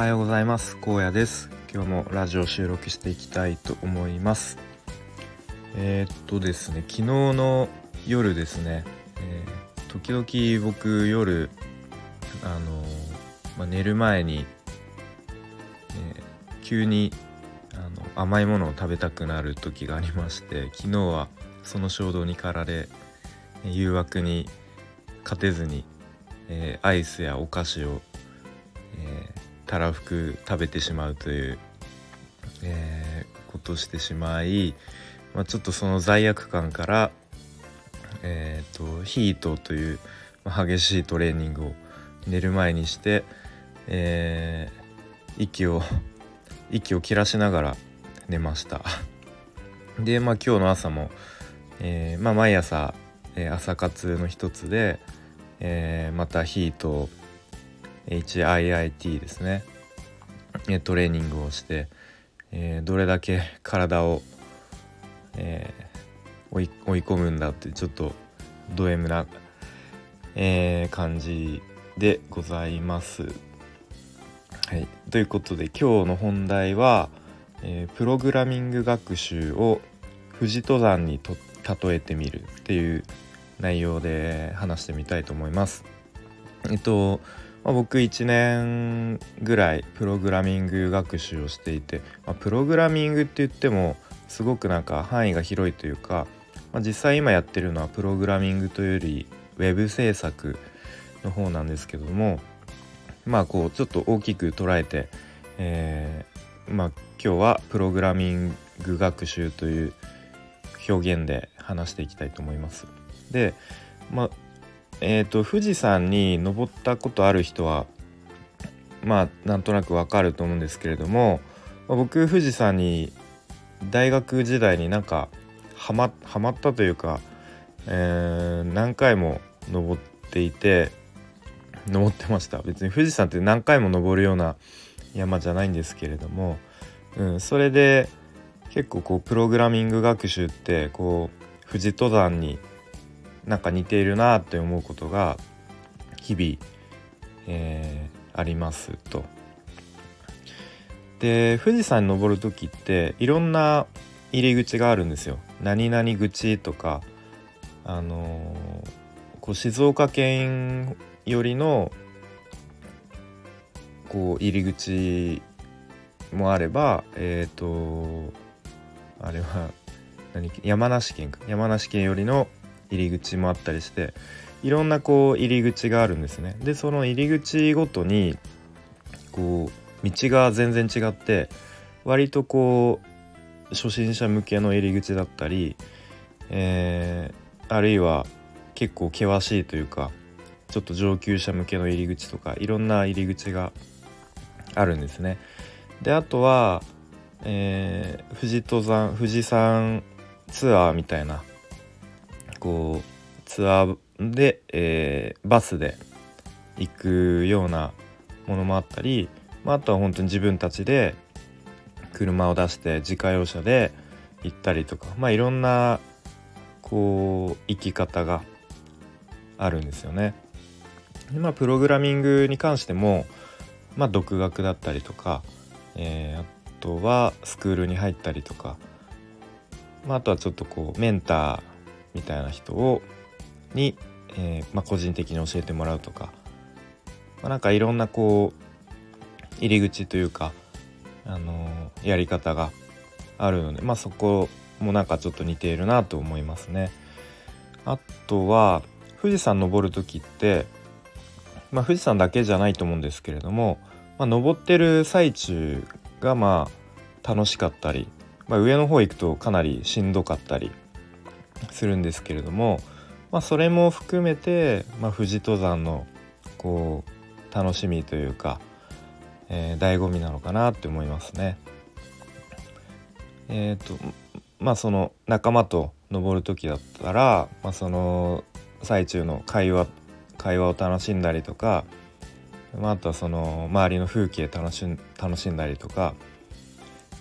はようございます。荒野です。今日もラジオ収録していきたいと思います。えー、っとですね昨日の夜ですね、えー、時々僕夜あのまあ、寝る前に、えー、急にあの甘いものを食べたくなる時がありまして昨日はその衝動に駆られ誘惑に勝てずに、えー、アイスやお菓子を、たらふく食べてしまうという、えー、ことをしてしまい、まあ、ちょっとその罪悪感から、えーと、ヒートという、まあ、激しいトレーニングを寝る前にして、えー、息を息を切らしながら寝ました。でまあ今日の朝も、えー、まあ、毎朝、えー、朝活の一つで、えまたヒートを HIIT ですねトレーニングをして、えどれだけ体を、え追い追い込むんだってちょっとド M な、え感じでございます。はい、ということで今日の本題は、えー、プログラミング学習を富士登山にと例えてみるっていう内容で話してみたいと思います。えっと、まあ、僕1年ぐらいプログラミング学習をしていて、まあ、プログラミングって言ってもすごくなんか範囲が広いというか、まあ、実際今やってるのはプログラミングというよりウェブ制作の方なんですけどもまあこうちょっと大きく捉えて、えー、まあ今日はプログラミング学習という表現で話していきたいと思います。でまあえーと、富士山に登ったことある人はまあなんとなくわかると思うんですけれども、まあ、僕富士山に大学時代になんかハマハマったというか、えー、何回も登っていて登ってました。別に富士山って何回も登るような山じゃないんですけれども、うん、それで結構こうプログラミング学習ってこう富士登山になんか似ているなって思うことが日々、えー、ありますと。で富士山に登る時っていろんな入り口があるんですよ。何々口とかあのー、こう静岡県寄りのこう入り口もあればえっ、ー、とあれは何山梨県か山梨県寄りの入り口もあったりしていろんなこう入り口があるんですね。でその入り口ごとにこう道が全然違って割とこう初心者向けの入り口だったり、えー、あるいは結構険しいというかちょっと上級者向けの入り口とかいろんな入り口があるんですね。であとは、えー、富士登山富士山ツアーみたいなこうツアーで、えー、バスで行くようなものもあったり、まあ、あとは本当に自分たちで車を出して自家用車で行ったりとかまあいろんなこう行き方があるんですよね。でまあプログラミングに関しても、まあ、独学だったりとか、えー、あとはスクールに入ったりとか、まあ、あとはちょっとこうメンターみたいな人をに、えー、まあ、個人的に教えてもらうとか、まあ、なんかいろんなこう入り口というか、あのー、やり方があるので、まあ、そこもなんかちょっと似ているなと思いますね。あとは富士山登る時って、まあ、富士山だけじゃないと思うんですけれども、まあ、登ってる最中がまあ楽しかったり、まあ、上の方行くとかなりしんどかったりするんですけれども、まあ、それも含めて、まあ、富士登山のこう楽しみというか、えー、醍醐味なのかなって思いますね。えっ、ー、とまあその仲間と登る時だったら、まあ、その最中の会話会話を楽しんだりとか、まあ、あとはその周りの風景楽し楽しんだりとか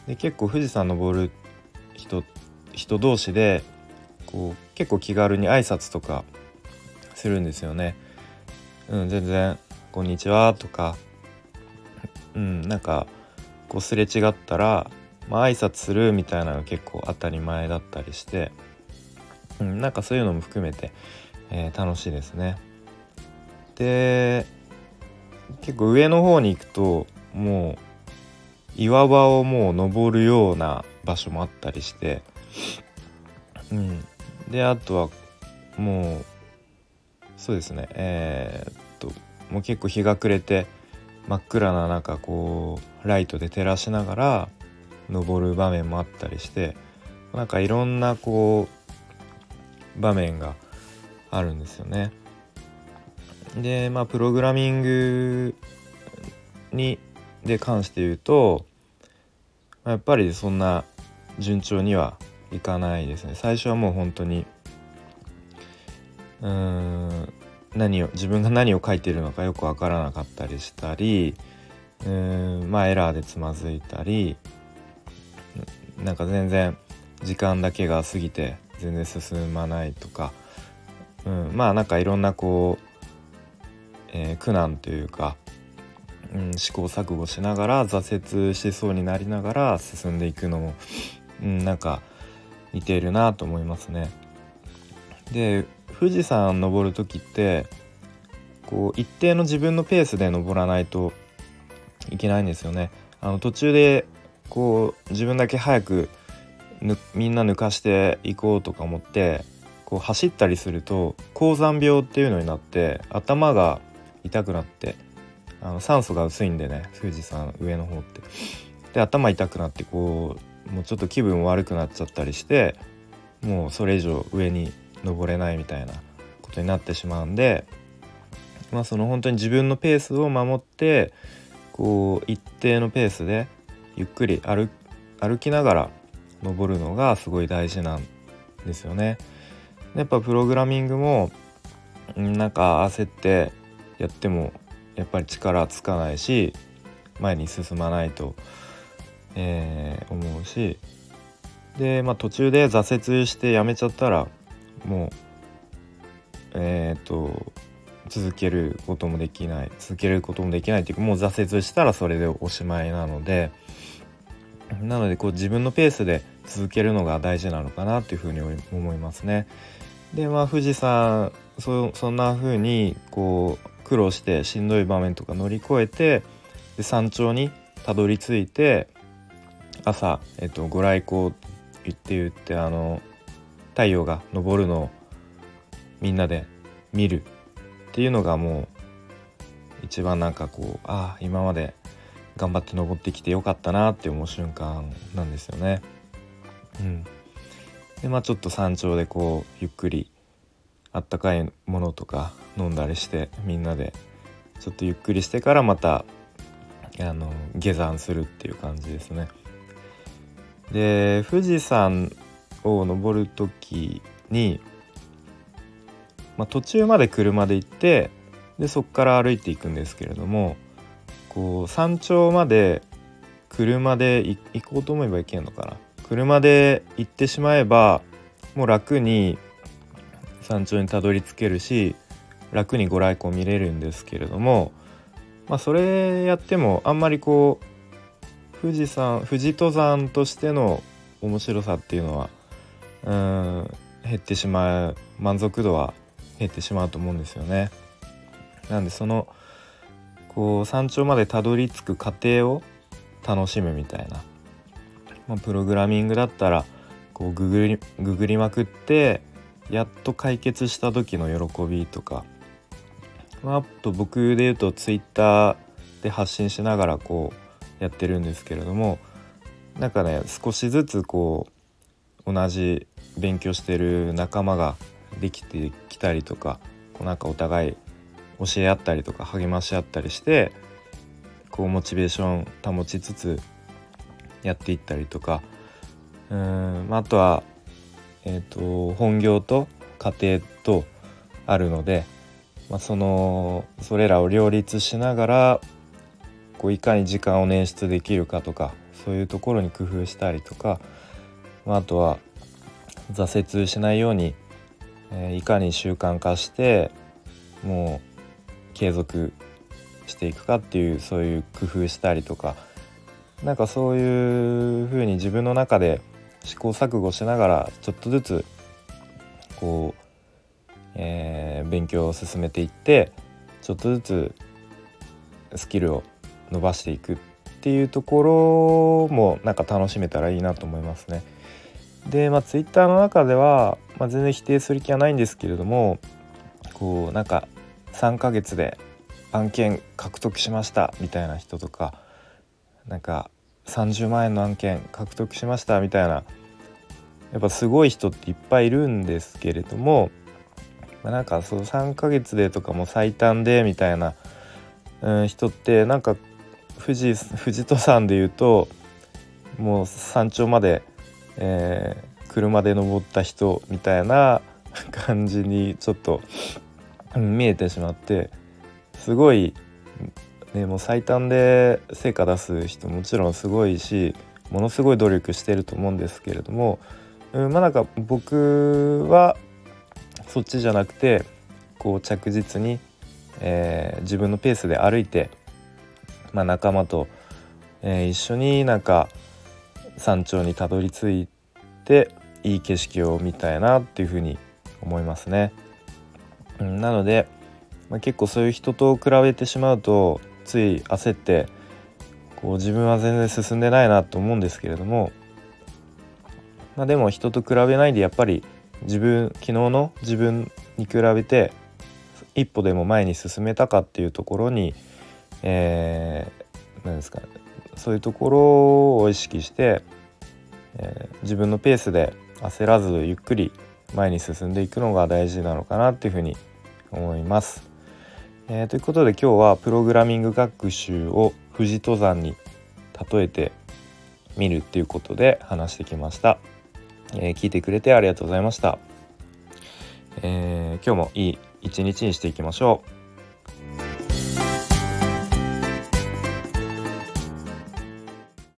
で結構富士山登る人人同士でこう結構気軽に挨拶とかするんですよね。うん、全然「こんにちは」とかうんなんかこうすれ違ったら、まあ挨拶するみたいなのが結構当たり前だったりして、うん、なんかそういうのも含めて、えー、楽しいですね。で結構上の方に行くともう岩場をもう登るような場所もあったりして、うん、であとはもうそうですねえー、っともう結構日が暮れて真っ暗な中こうライトで照らしながら登る場面もあったりしてなんかいろんなこう場面があるんですよね。でまあプログラミングにで関して言うとやっぱりそんな順調にはいかないですね。最初はもう本当にうーん何を自分が何を書いてるのかよく分からなかったりしたりうーんまあエラーでつまずいたりなんか全然時間だけが過ぎて全然進まないとか、うん、まあなんかいろんなこう、えー、苦難というか、うん、試行錯誤しながら挫折しそうになりながら進んでいくのも、うん、なんか似ているなと思いますね。で富士山登る時ってこう一定の自分のペースで登らないといけないんですよね。あの途中でこう自分だけ早くみんな抜かしていこうとか思ってこう走ったりすると高山病っていうのになって頭が痛くなってあの酸素が薄いんでね富士山上の方って。で頭痛くなってこうもうちょっと気分悪くなっちゃったりしてもうそれ以上上に登れないみたいなことになってしまうんでまあその本当に自分のペースを守ってこう一定のペースでゆっくり歩きながら登るのがすごい大事なんですよね。やっぱプログラミングもなんか焦ってやってもやっぱり力つかないし前に進まないと、えー、思うしで、まあ、途中で挫折してやめちゃったらもうえっ、と続けることもできない続けることもできないっていうかもう挫折したらそれでおしまいなのでなのでこう自分のペースで続けるのが大事なのかなっていうふうに思いますね。でまあ富士山そそんな風にこう苦労してしんどい場面とか乗り越えてで山頂にたどり着いて朝、えっと、ご来光言って言ってあの太陽が昇るのをみんなで見るっていうのがもう一番なんかこうああ今まで頑張って登ってきてよかったなって思う瞬間なんですよね。うん、でまあちょっと山頂でこうゆっくりあったかいものとか飲んだりしてみんなでちょっとゆっくりしてからまたあの下山するっていう感じですね。で富士山を登る時に、まあ、途中まで車で行ってでそこから歩いていくんですけれどもこう山頂まで車で行こうと思えば行けんのかな。車で行ってしまえばもう楽に山頂にたどり着けるし楽にご来光見れるんですけれども、まあ、それやってもあんまりこう富士山富士登山としての面白さっていうのはうん減ってしまう満足度は減ってしまうと思うんですよね。なんでそのこう山頂までたどり着く過程を楽しむみたいな、まあ、プログラミングだったらこうググりググりまくってやっと解決した時の喜びとか、まあ、あと僕で言うとツイッターで発信しながらこうやってるんですけれどもなんかね少しずつこう同じ勉強してる仲間ができてきたりとかこうなんかお互い教え合ったりとか励まし合ったりしてこうモチベーション保ちつつやっていったりとかうん、あとは、えーと、本業と家庭とあるので、まあ、そのそれらを両立しながらこういかに時間を捻出できるかとかそういうところに工夫したりとかまあ、あとは挫折しないように、えー、いかに習慣化してもう継続していくかっていうそういう工夫したりとかなんかそういうふうに自分の中で試行錯誤しながらちょっとずつこう、えー、勉強を進めていってちょっとずつスキルを伸ばしていくっていうところもなんか楽しめたらいいなと思いますね。でまあ Twitter の中では、まあ、全然否定する気はないんですけれどもこうなんか3ヶ月で案件獲得しましたみたいな人とかなんか30万円の案件獲得しましたみたいなやっぱすごい人っていっぱいいるんですけれども、まあ、なんかそう3ヶ月でとかも最短でみたいな、うん、人ってなんか富士富士登山でいうともう山頂まで、えー、車で登った人みたいな 感じにちょっと見えてしまってすごい、ね、もう最短で成果出す人もちろんすごいしものすごい努力してると思うんですけれども、うん、まあなんか僕はそっちじゃなくてこう着実に、えー、自分のペースで歩いて、まあ、仲間と、えー、一緒になんか山頂にたどり着いていい景色を見たいなっていうふうに思いますね。なので、まあ、結構そういう人と比べてしまうとつい焦ってこう自分は全然進んでないなと思うんですけれども、まあ、でも人と比べないでやっぱり自分昨日の自分に比べて一歩でも前に進めたかっていうところに、えー、何ですか、そういうところを意識して、えー、自分のペースで焦らずゆっくり前に進んでいくのが大事なのかなっていうふうに思います。えー、ということで今日はプログラミング学習を富士登山に例えてみるっていうことで話してきました。えー、聞いてくれてありがとうございました。えー、今日もいい一日にしていきましょう。